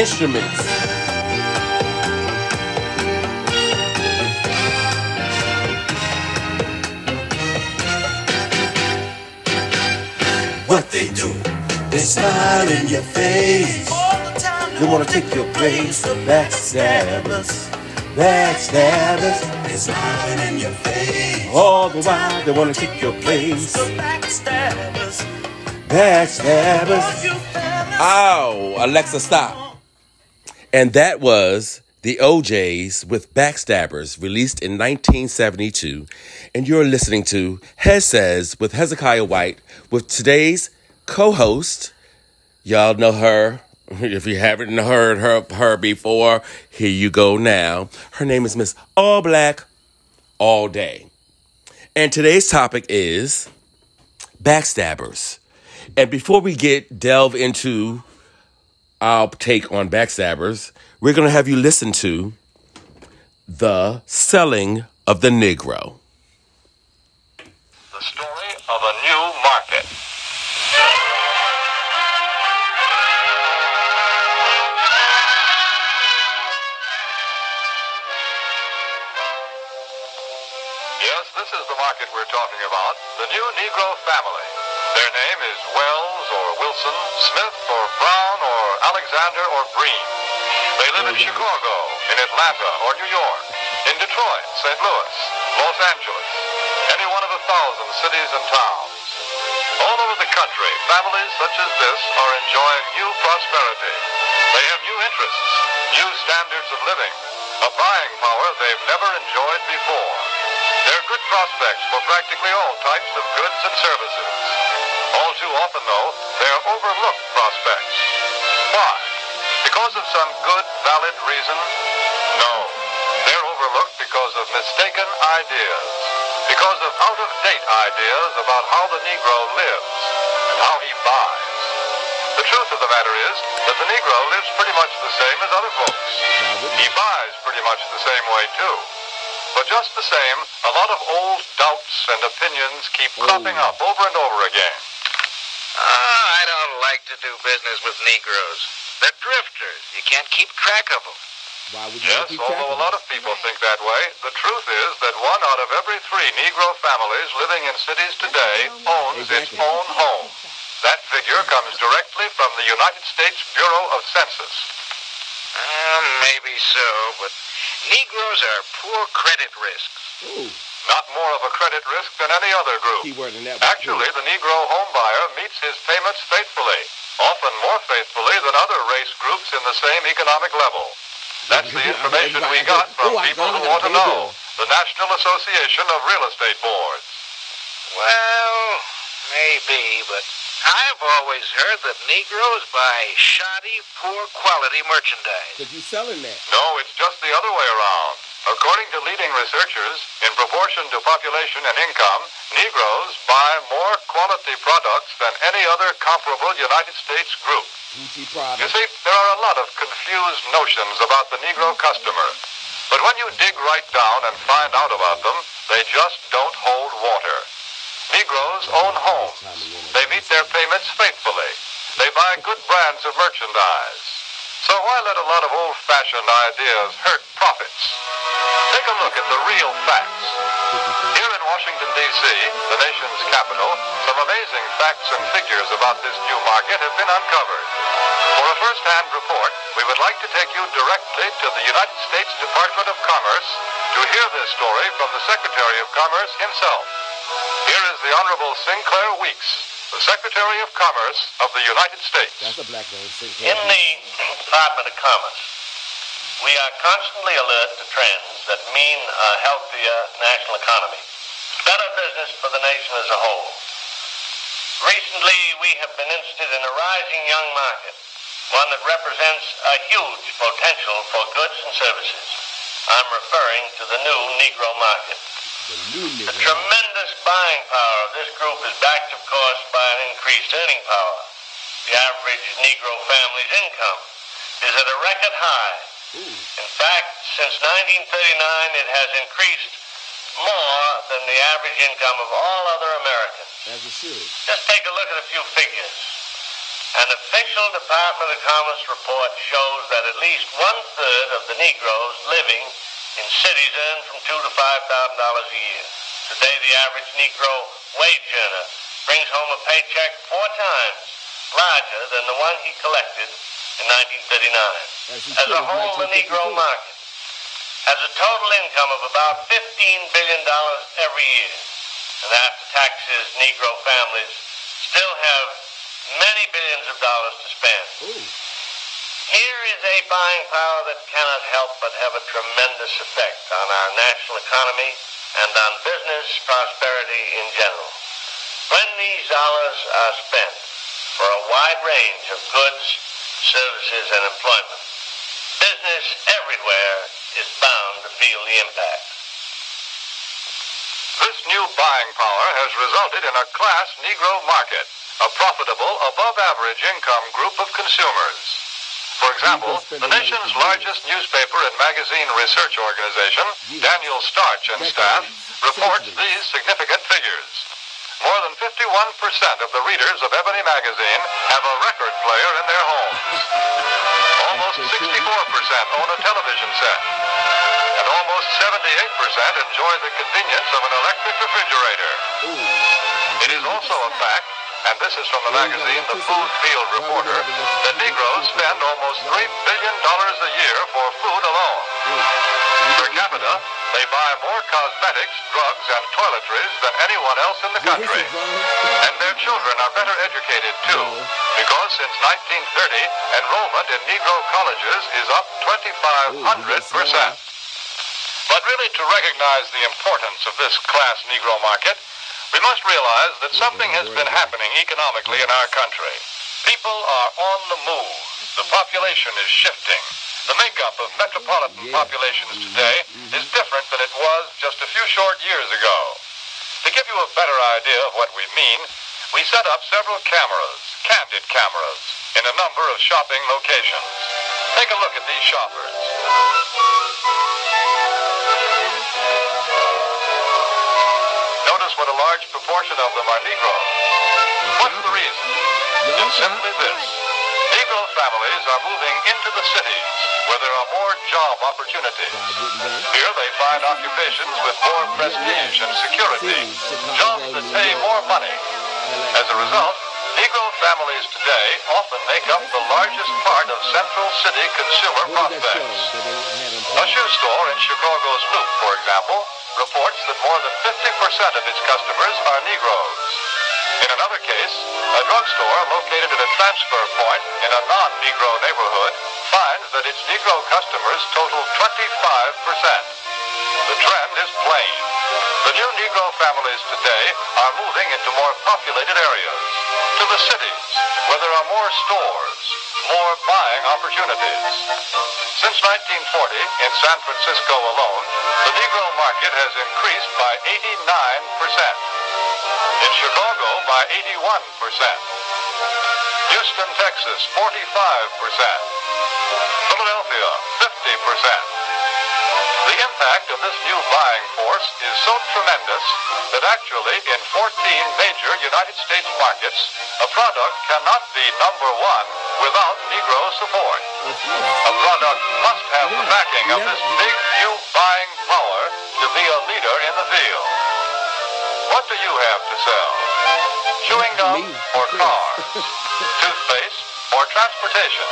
Instruments. What they do, they smile in your face. They wanna take your place, backstabbers, backstabbers. They smile in your face. All the while they wanna take your place, backstabbers, backstabbers. Oh, Alexa, stop. And that was the O'Jays with Backstabbers, released in 1972. And you're listening to Hez Says with Hezekiah White with today's co host. Y'all know her. If you haven't heard her, her before, here you go now. Her name is Miss All Black All Day. And today's topic is backstabbers. And before we get delve into our take on backstabbers, we're going to have you listen to The Selling of the Negro. The story of a new market. Yes, this is the market we're talking about, the new Negro family. Their name is Wells Wilson, Smith or Brown or Alexander or Breen. They live in Chicago, in Atlanta or New York, in Detroit, St. Louis, Los Angeles, any one of a thousand cities and towns. All over the country, families such as this are enjoying new prosperity. They have new interests, new standards of living, a buying power they've never enjoyed before. There are good prospects for practically all types of goods and services. All too often, though, they are overlooked prospects. Why? Because of some good, valid reason? No. They're overlooked because of mistaken ideas. Because of out-of-date ideas about how the Negro lives and how he buys. The truth of the matter is that the Negro lives pretty much the same as other folks. He buys pretty much the same way, too. But just the same, a lot of old doubts and opinions keep cropping up over and over again. Don't like to do business with Negroes. They're drifters. You can't keep track of them. Why would you Yes, although a lot of people think that way, the truth is that one out of every three Negro families living in cities today owns its own home. That figure comes directly from the United States Bureau of Census. Uh, maybe so, but Negroes are poor credit risks. Ooh, Not more of a credit risk than any other group. keyword in that. Actually, the Negro home buyer meets his payments faithfully, often more faithfully than other race groups in the same economic level. That's the information we got from Oh, people who want to know. The National Association of Real Estate Boards. Well, maybe, but I've always heard that Negroes buy shoddy, poor quality merchandise. Did you selling that. No, it's just the other way around. According to leading researchers, in proportion to population and income, Negroes buy more quality products than any other comparable United States group. You see, there are a lot of confused notions about the Negro customer. But when you dig right down and find out about them, they just don't hold water. Negroes own homes. They meet their payments faithfully. They buy good brands of merchandise. So why let a lot of old-fashioned ideas hurt profits? Take a look at the real facts. Here in Washington, D.C., the nation's capital, some amazing facts and figures about this new market have been uncovered. For a first-hand report, we would like to take you directly to the United States Department of Commerce to hear this story from the Secretary of Commerce himself. Here is the Honorable Sinclair Weeks, the Secretary of Commerce of the United States. That's a black name. Sinclair. In the Department of Commerce, we are constantly alert to trends that mean a healthier national economy, better business for the nation as a whole. Recently, we have been interested in a rising young market, one that represents a huge potential for goods and services. I'm referring to the new Negro market. The new The tremendous buying power of this group is backed, of course, by an increased earning power. The average Negro family's income is at a record high. Ooh. In fact, since 1939, it has increased more than the average income of all other Americans. As it should. Just take a look at a few figures. An official Department of Commerce report shows that at least one third of the Negroes living in cities earn from two to five thousand dollars a year. Today, the average Negro wage earner brings home a paycheck four times larger than the one he collected in 1939. As As a whole, the Negro market has a total income of about $15 billion every year. And after taxes, Negro families still have many billions of dollars to spend. Ooh. Here is a buying power that cannot help but have a tremendous effect on our national economy and on business prosperity in general. When these dollars are spent for a wide range of goods, services, and employment, business everywhere is bound to feel the impact. This new buying power has resulted in a class Negro market, a profitable, above-average income group of consumers. For example, the nation's largest newspaper and magazine research organization, Daniel Starch and staff, reports these significant figures. More than 51% of the readers of Ebony magazine have a record player in their homes. Almost 64% own a television set. And almost 78% enjoy the convenience of an electric refrigerator. It is also a fact, and this is from the magazine The Food Field Reporter, that Negroes spend almost $3 billion a year for food alone. Per capita, they buy more cosmetics, drugs, and toiletries than anyone else in the country. And their children are better educated too, because since 1930, enrollment in Negro colleges is up 2,500%. But really, to recognize the importance of this class Negro market, we must realize that something has been happening economically in our country. People are on the move. The population is shifting. The makeup of metropolitan populations today is different than it was just a few short years ago. To give you a better idea of what we mean, we set up several cameras, candid cameras, in a number of shopping locations. Take a look at these shoppers. Notice what a large proportion of them are Negroes. What's the reason? It's simply this. Negro families are moving into the cities where there are more job opportunities. Here they find occupations with more prestige and security, jobs that pay more money. As a result, Negro families today often make up the largest part of central city consumer prospects. A shoe store in Chicago's Loop, for example, reports that more than 50% of its customers are Negroes. In another case, a drugstore located at a transfer point in a non-Negro neighborhood finds that its Negro customers total 25%. The trend is plain. The new Negro families today are moving into more populated areas, to the cities, where there are more stores, more buying opportunities. Since 1940, in San Francisco alone, the Negro market has increased by 89%. In Chicago by 81%. Houston, Texas, 45%. Philadelphia, 50%. The impact of this new buying force is so tremendous that actually in 14 major United States markets, a product cannot be number one without Negro support. A product must have the backing of this big new buying power to be a leader in the field. What do you have to sell? Chewing gum or cars? Toothpaste or transportation?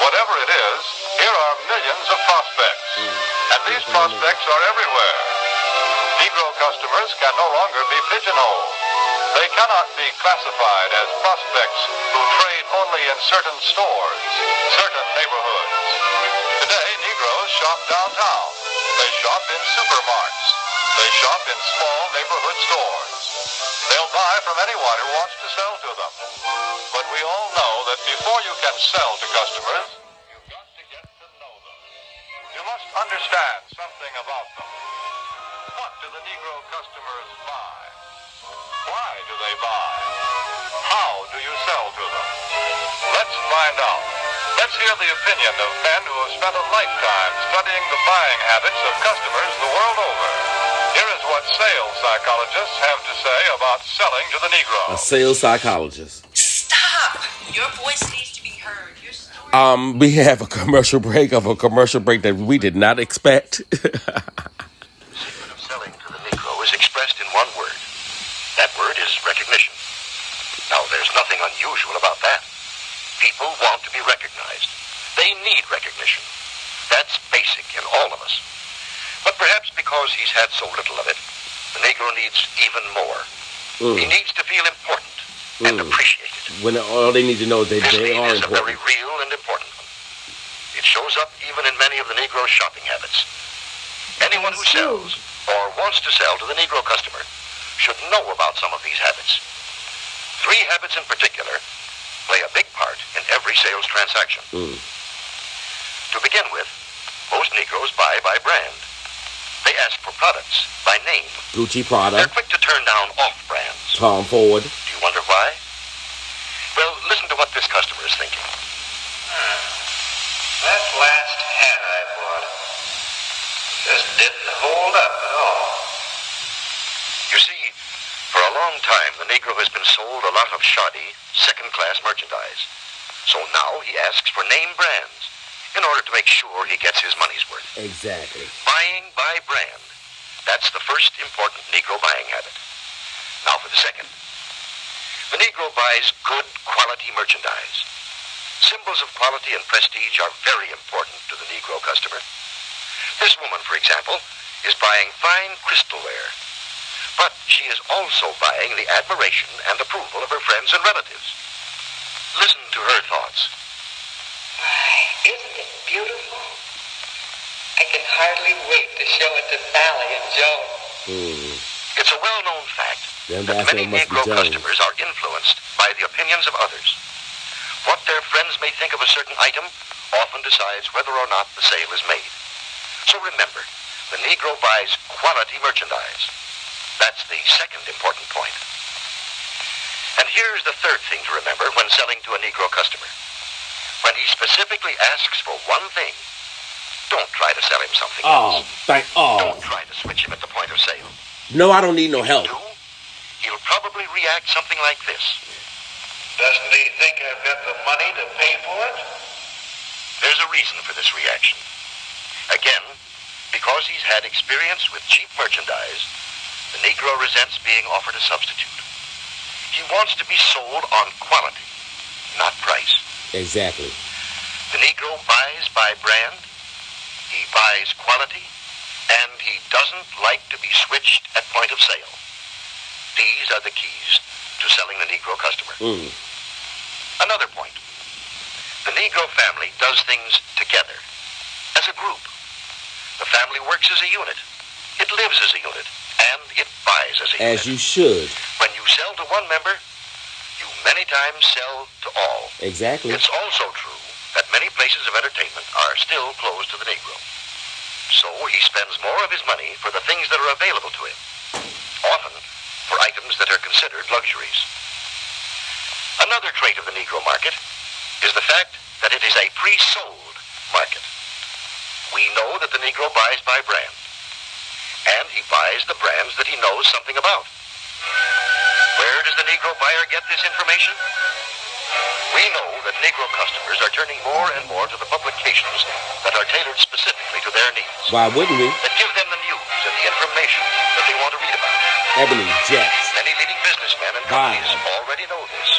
Whatever it is, here are millions of prospects. These prospects are everywhere. Negro customers can no longer be pigeonholed. They cannot be classified as prospects who trade only in certain stores, certain neighborhoods. Today, Negroes shop downtown. They shop in supermarkets. They shop in small neighborhood stores. They'll buy from anyone who wants to sell to them. But we all know that before you can sell to customers, understand something about them. What do the Negro customers buy? Why do they buy? How do you sell to them? Let's find out. Let's hear the opinion of men who have spent a lifetime studying the buying habits of customers the world over. Here is what sales psychologists have to say about selling to the Negro. A sales psychologist. Stop! Your voice needs Um, we have a commercial break of a commercial break that we did not expect. The secret of selling to the Negro is expressed in one word. That word is recognition. Now, there's nothing unusual about that. People want to be recognized. They need recognition. That's basic in all of us. But perhaps because he's had so little of it, the Negro needs even more. He needs to feel important and hmm. appreciated. when all they need to know is that This they need are is a very important. real and important one. It shows up even in many of the Negro's shopping habits. Anyone who sells or wants to sell to the Negro customer should know about some of these habits. Three habits in particular play a big part in every sales transaction. Hmm. To begin with, most Negroes buy by brand. They ask for products by name. Gucci They're quick to turn down off brands. Tom Ford. Do you wonder why? Well, listen to what this customer is thinking. Hmm. That last hat I bought just didn't hold up at all. You see, for a long time, the Negro has been sold a lot of shoddy, second-class merchandise. So now he asks for name brands in order to make sure he gets his money's worth. Exactly. Buying by brand. That's the first important Negro buying habit. Now for the second. The Negro buys good quality merchandise. Symbols of quality and prestige are very important to the Negro customer. This woman, for example, is buying fine crystalware. But she is also buying the admiration and approval of her friends and relatives. Listen to her thoughts. My, isn't it beautiful? I can hardly wait to show it to Sally and Joan. Hmm. It's a well-known fact The that many Negro customers are influenced by the opinions of others. What their friends may think of a certain item often decides whether or not the sale is made. So remember, the Negro buys quality merchandise. That's the second important point. And here's the third thing to remember when selling to a Negro customer. When he specifically asks for one thing, don't try to sell him something Oh, else. thank. Oh, Don't try to switch him at the point of sale. no, I don't need no help. do, he'll probably react something like this. Doesn't he think I've got the money to pay for it? There's a reason for this reaction. Again, because he's had experience with cheap merchandise, the Negro resents being offered a substitute. He wants to be sold on quality, not price. Exactly. The Negro buys by brand, he buys quality, and he doesn't like to be switched at point of sale. These are the keys to selling the Negro customer. Mm. Another point. The Negro family does things together, as a group. The family works as a unit. It lives as a unit, and it buys as a unit. As you should. When you sell to one member, you many times sell to all. Exactly. It's also true that many places of entertainment are still closed to the Negro. So he spends more of his money for the things that are available to him, often for items that are considered luxuries. Another trait of the Negro market is the fact that it is a pre-sold market. We know that the Negro buys by brand, and he buys the brands that he knows something about. Where does the Negro buyer get this information? We know that Negro customers are turning more and more to the publications that are tailored specifically to their needs, Why wouldn't we? that give them the news and the information Ebony Jets. Many leading businessmen and Wow. companies already know this.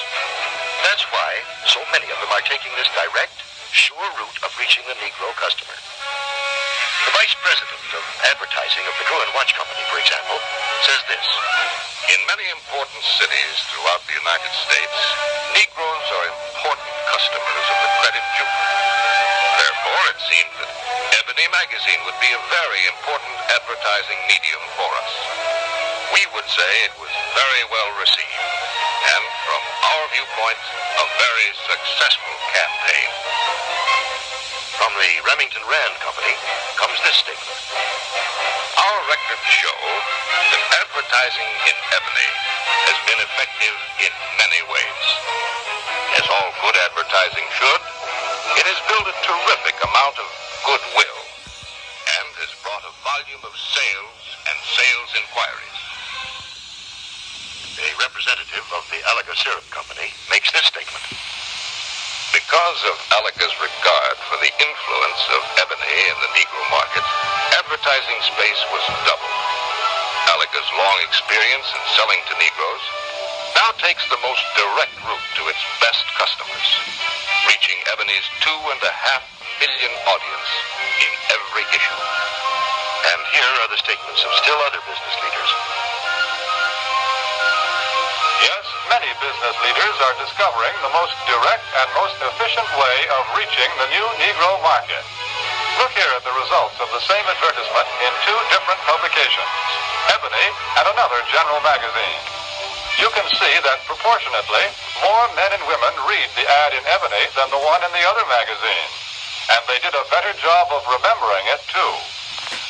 That's why so many of them are taking this direct, sure route of reaching the Negro customer. The vice president of advertising of the Gruen Watch Company, for example, says this. In many important cities throughout the United States, Negroes are important customers of the credit bureau. Therefore, it seemed that Ebony magazine would be a very important advertising would say it was very well received, and from our viewpoint, a very successful campaign. From the Remington Rand Company comes this statement. Our records show that advertising in Ebony has been effective in many ways. As all good advertising should, it has built a terrific amount of goodwill and has brought a volume of sales and sales inquiries. Representative of the Alaga Syrup Company makes this statement. Because of Alaga's regard for the influence of ebony in the Negro market, advertising space was doubled. Alaga's long experience in selling to Negroes now takes the most direct route to its best customers, reaching Ebony's two and a half million audience in every issue. And here are the statements of still other business leaders. Many business leaders are discovering the most direct and most efficient way of reaching the new Negro market. Look here at the results of the same advertisement in two different publications, Ebony and another general magazine. You can see that proportionately, more men and women read the ad in Ebony than the one in the other magazine. And they did a better job of remembering it, too.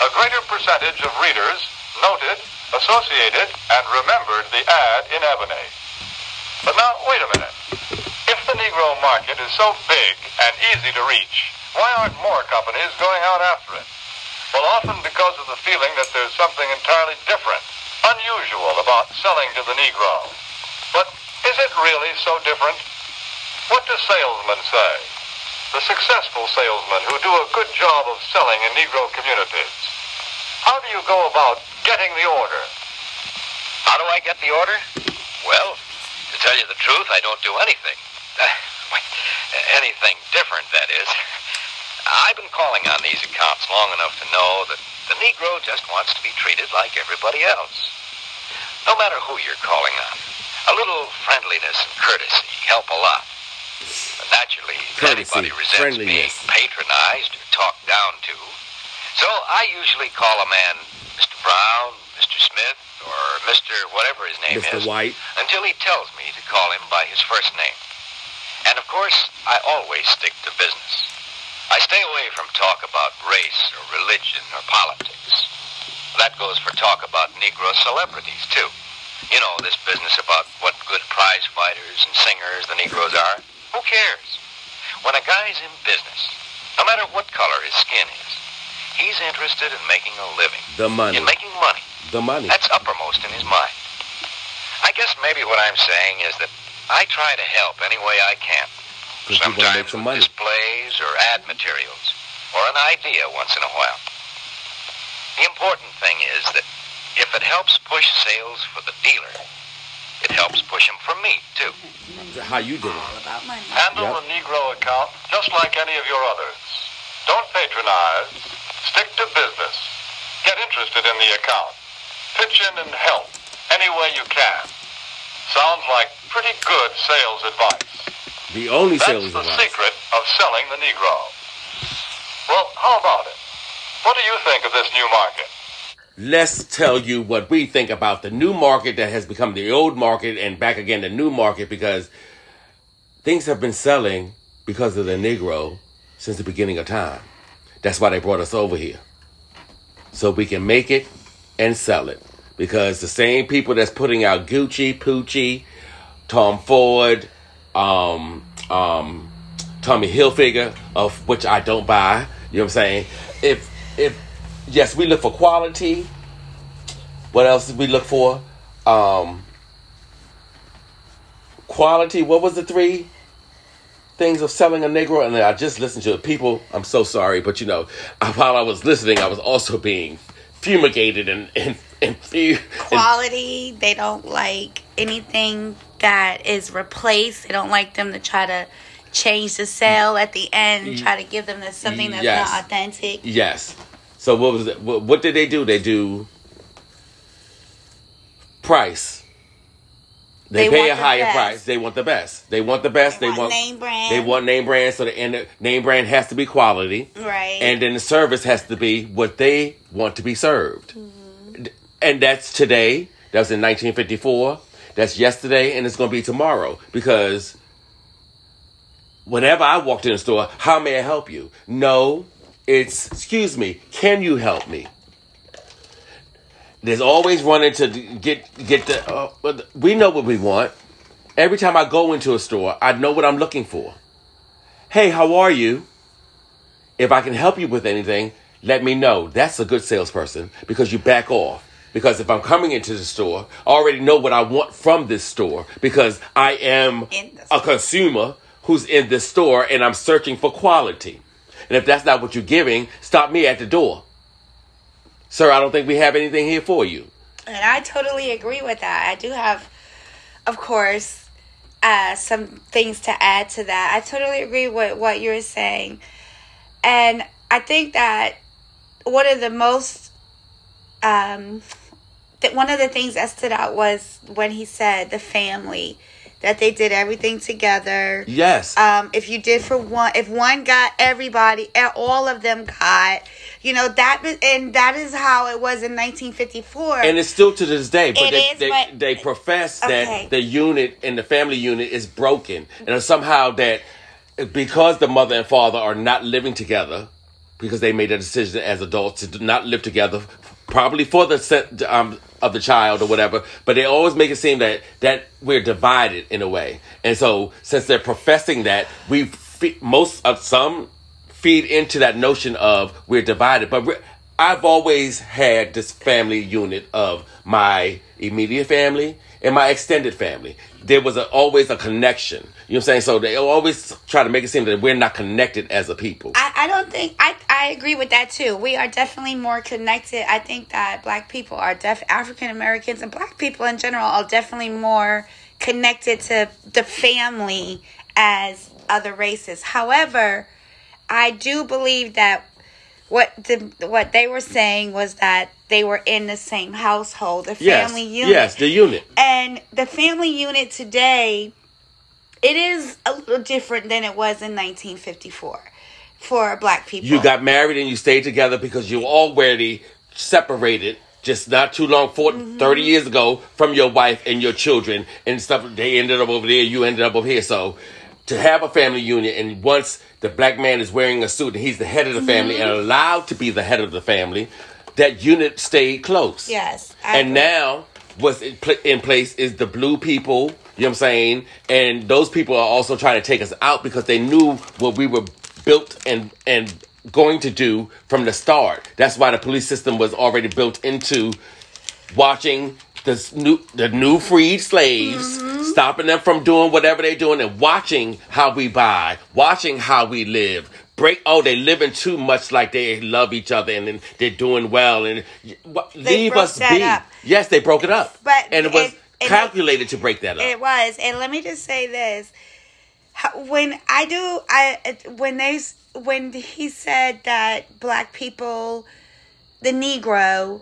A greater percentage of readers noted, associated, and remembered the ad in Ebony. But now, wait a minute. If the Negro market is so big and easy to reach, why aren't more companies going out after it? Well, often because of the feeling that there's something entirely different, unusual about selling to the Negro. But is it really so different? What do salesmen say? The successful salesmen who do a good job of selling in Negro communities. How do you go about getting the order? How do I get the order? Well, tell you the truth, I don't do anything. Uh, anything different, that is. I've been calling on these accounts long enough to know that the Negro just wants to be treated like everybody else. No matter who you're calling on, a little friendliness and courtesy help a lot. But naturally, Courtesy, anybody resents being patronized or talked down to. So I usually call a man Mr. Brown, Mr. Smith, Mr. whatever his name Mr. is White. until he tells me to call him by his first name. And of course, I always stick to business. I stay away from talk about race or religion or politics. That goes for talk about Negro celebrities, too. You know, this business about what good prize fighters and singers the Negroes are. Who cares? When a guy's in business, no matter what color his skin is, he's interested in making a living. The money. In making money. The money. That's uppermost in his mind. I guess maybe what I'm saying is that I try to help any way I can. you wanna Sometimes make some with money. displays or ad materials, or an idea once in a while. The important thing is that if it helps push sales for the dealer, it helps push them for me, too. How you doing? All about money. Handle Yep. the Negro account just like any of your others. Don't patronize. Stick to business. Get interested in the account. Pitch in and help any way you can. Sounds like pretty good sales advice. The only That's sales the advice. secret of selling the Negro. Well, how about it? What do you think of this new market? Let's tell you what we think about the new market that has become the old market and back again the new market because things have been selling because of the Negro since the beginning of time. That's why they brought us over here. So we can make it and sell it. Because the same people that's putting out Gucci, Poochie, Tom Ford, um, um, Tommy Hilfiger, of which I don't buy. You know what I'm saying? If if yes, we look for quality. What else did we look for? Um, quality. What was the three things of selling a Negro? And I just listened to it. People, I'm so sorry, but you know, while I was listening, I was also being fumigated and and and, fu- and Quality. They don't like anything that is replaced. They don't like them to try to change the sale at the end mm. try to give them something that's Yes. not authentic. Yes. So what was it? What, what did they do? They do price. They, They pay a higher best. price. They want the best. They want the best. They They, want want name brand. They want name brand. So the and the name brand has to be quality, Right. and then the service has to be what they want to be served. Mm-hmm. And that's today. That was in 1954. That's yesterday, and it's going to be tomorrow because whenever I walked in the store, how may I help you? No, it's excuse me, can you help me? There's always running to get get the. Uh, we know what we want. Every time I go into a store, I know what I'm looking for. Hey, how are you? If I can help you with anything, let me know. That's a good salesperson because you back off. because if I'm coming into the store, I already know what I want from this store because I am a consumer who's in this store and I'm searching for quality. And if that's not what you're giving, stop me at the door. Sir, I don't think we have anything here for you. And I totally agree with that. I do have, of course, uh, some things to add to that. I totally agree with what you're saying. And I think that one of the most, um, that one of the things that stood out was when he said the family, that they did everything together. Yes. Um, if you did for one, if one got everybody, eh, all of them got, you know that, and that is how it was in 1954. and it's still to this day, but It they, is, they, but- they profess Okay. that the unit and the family unit is broken, and somehow that because the mother and father are not living together, because they made a decision as adults to not live together, probably for the set um, of the child or whatever. But they always make it seem that that we're divided in a way, and so since they're professing that, we fe- most of some feed into that notion of we're divided. But I've always had this family unit of my immediate family and my extended family. There was a, always a connection. You know what I'm saying? So they always try to make it seem that we're not connected as a people. I, I don't think I, I agree with that too. We are definitely more connected. I think that black people are def African Americans and black people in general are definitely more connected to the family as other races. However, I do believe that what the what they were saying was that they were in the same household, the yes, family unit. yes, the unit. And the family unit today, it is a little different than it was in 1954 for black people. You got married and you stayed together because you already separated just not too long, 40, Mm-hmm. 30 years ago, from your wife and your children and stuff. They ended up over there, you ended up over here. So to have a family unit, and once the black man is wearing a suit and he's the head of the family and Mm-hmm. allowed to be the head of the family, that unit stayed close. Yes, I And agree. now what's in, pl- in place is the blue people. You know what I'm saying? And those people are also trying to take us out because they knew what we were built and and going to do from the start. That's why the police system was already built into watching the new the new freed slaves, Mm-hmm. stopping them from doing whatever they're doing, and watching how we buy, watching how we live. Break. Oh, they living too much like they love each other and, then they're doing well. And what, leave us be. up. Yes, they broke it up, But and it was it- it- calculated to break that up. It was, and let me just say this: when I do, I when they when he said that black people, the Negro,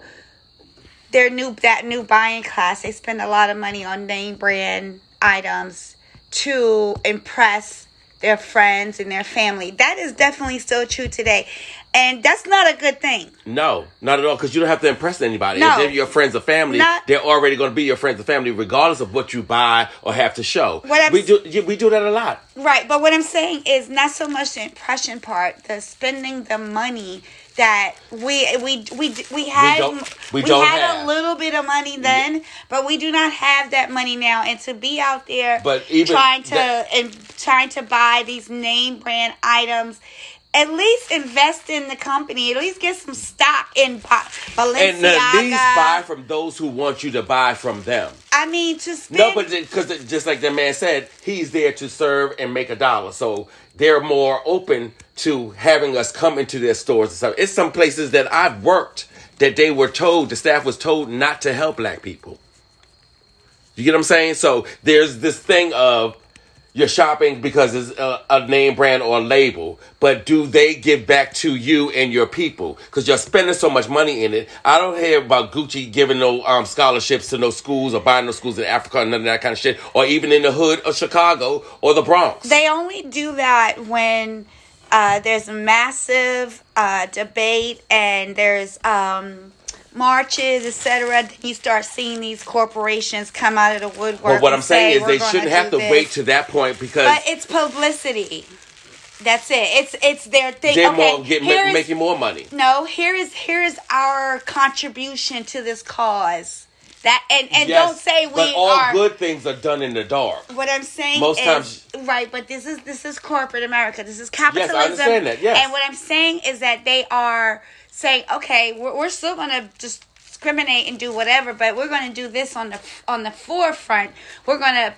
their new that new buying class, they spend a lot of money on name brand items to impress their friends and their family. That is definitely still true today, and that's not a good thing. No, not at all. Because you don't have to impress anybody. No. If they're your friends or family, Not- they're already going to be your friends or family, regardless of what you buy or have to show. What I'm we do, we do that a lot. Right, but what I'm saying is not so much the impression part, the spending the money that we we we we had don't- we don't had have. a little bit of money then, but we do not have that money now. And to be out there, But even trying to that- and trying to buy these name brand items. At least invest in the company. At least get some stock in Ba- Balenciaga. And at least buy from those who want you to buy from them. I mean, to spend. No, but because just like the man said, he's there to serve and make a dollar. So they're more open to having us come into their stores and stuff. It's some places that I've worked that they were told, the staff was told not to help black people. You get what I'm saying? So there's this thing of you're shopping because it's a, a name brand or a label, but do they give back to you and your people? Because you're spending so much money in it. I don't hear about Gucci giving no um, scholarships to no schools or buying no schools in Africa and none of that kind of shit, or even in the hood of Chicago or the Bronx. They only do that when uh, there's a massive uh, debate and there's um, marches, etc. Then you start seeing these corporations come out of the woodwork. but what I'm saying is they shouldn't have to this." wait to that point because But it's publicity. That's it. It's it's their thing. they're okay, more get, making more money. No, here is here is our contribution to this cause. That and and Yes, don't say we but all are. good things are done in the dark. What I'm saying Most is times- right, but this is this is corporate America. This is capitalism. Yes, I understand that, yes. And what I'm saying is that they are saying, okay, we're, we're still gonna just discriminate and do whatever, but we're going to do this on the on the forefront. We're going to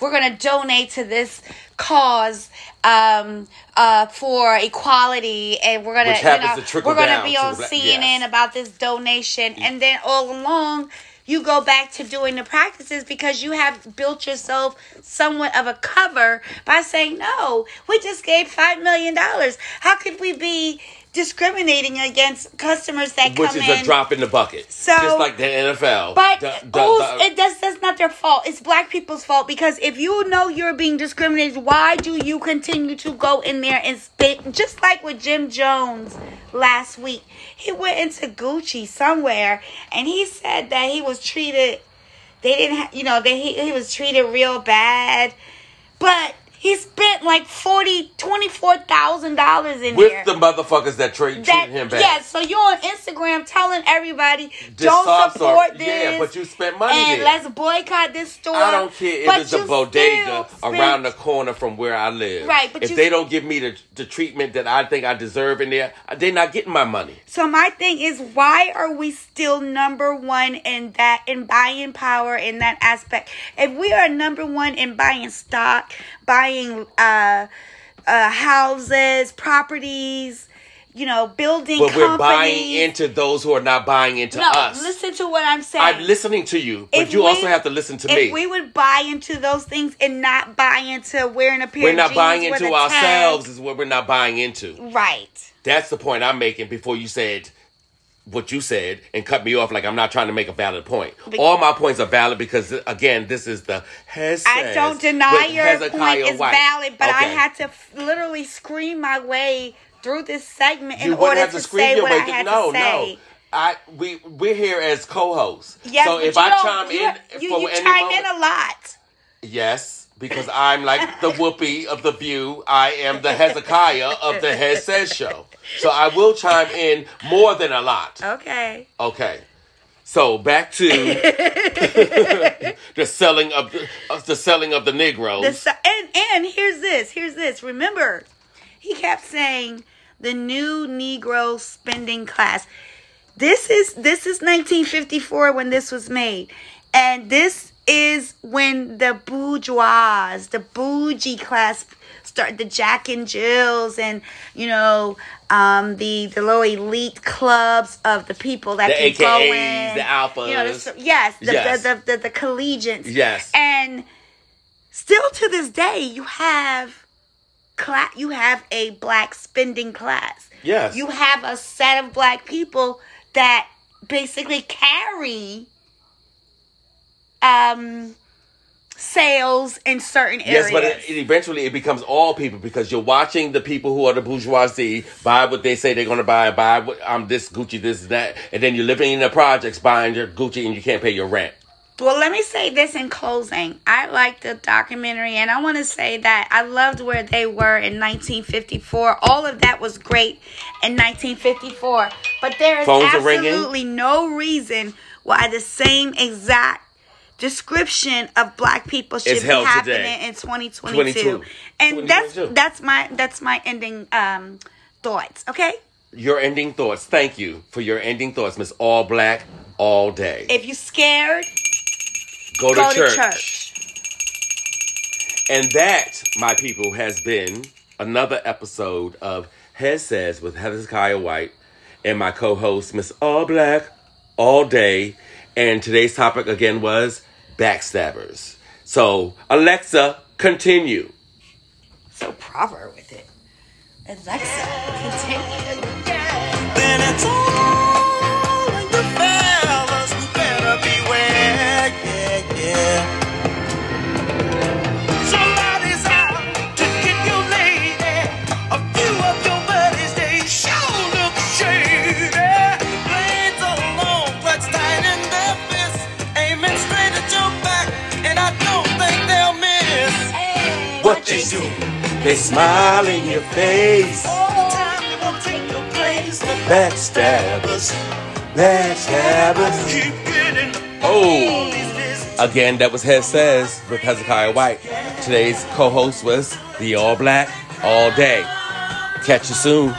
we're going to donate to this cause um, uh, for equality, and we're going to you know to we're going to be to on the CNN yes. about this donation, and then all along. You go back to doing the practices because you have built yourself somewhat of a cover by saying, No, we just gave $5 million. How could we be discriminating against customers that Which come is a drop in the bucket. So- just like the NFL. But The- the- who's, it does that's not their fault. It's black people's fault because if you know you're being discriminated, why do you continue to go in there and spit? Just like with Jim Jones last week, he went into Gucci somewhere and he said that he was treated. They didn't, ha- you know, that he he was treated real bad, but he spent like forty twenty four thousand dollars in with there. the motherfuckers that tra- treated that him bad. yes, so you're on Instagram telling everybody This don't support story- this. Yeah, but you spent money and there. let's boycott this store. I don't care if it's a bodega spent- around the corner from where I live. Right, but if you- they don't give me the, the treatment that I think I deserve in there, they're not getting my money. So my thing is, why are we still number one in that in buying power in that aspect? If we are number one in buying stock, buying uh, uh, houses, properties, you know, building But we're buying into those who are not buying into no, us. listen to what I'm saying. I'm listening to you, but If you we- also have to listen to if me. we would buy into those things and not buy into wearing a pair we're of not jeans buying into a tag. ourselves is what we're not buying into. Right. That's the point I'm making before you said what you said and cut me off like I'm not trying to make a valid point. Be- All my points are valid because again, this is the I don't deny your Hezekiah point is White. valid, but I had to f- literally scream my way through this segment in order have to, to scream say your what way. I had no, to say. no. I we we're here as co-hosts. Yes, so if I chime in you, you chime moment, in a lot. yes, because I'm like the Whoopi of the view. I am the Hezekiah of the Hez Says show. So I will chime in more than a lot. Okay. Okay. So back to the selling of the, of the selling of the Negroes. The, and and here's this. Here's this. Remember, he kept saying the new Negro spending class. This is this is 1954 when this was made, and this is when the bourgeois, the bougie class, start the Jack and Jills, and you know um, the the low elite clubs of the people that The can go in. the alphas. You know, the, yes, the, Yes. The, the, the the collegians. Yes. and still to this day you have cla- you have a black spending class Yes. you have a set of black people that basically carry um sales in certain areas. Yes, but it, it eventually it becomes all people because you're watching the people who are the bourgeoisie buy what they say they're going to buy, buy what um this Gucci, this that, and then you're living in the projects buying your Gucci and you can't pay your rent. Well, let me say this in closing. I like the documentary, and I want to say that I loved where they were in 1954. All of that was great in 1954, but there is Phones absolutely no reason why the same exact description of black people should It's be happening today. in 2022. 22. And that's 2022. that's my that's my ending um thoughts. Okay, Your ending thoughts. Thank you for your ending thoughts, Miss All Black All Day. if you're scared, go to, go church. to church. And that, my people, has been another episode of Hez Says with Hezekiah White and my co-host, Miss All Black All Day. And today's topic again was backstabbers. So, Alexa, continue. So proper with it. Alexa, continue. They smile in your face. All the time they won't take your place. Backstabbers. Backstabbers. keep getting Oh. Again, that was Hez Says with Hezekiah White. Today's co-host was the All Black All Day. Catch you soon.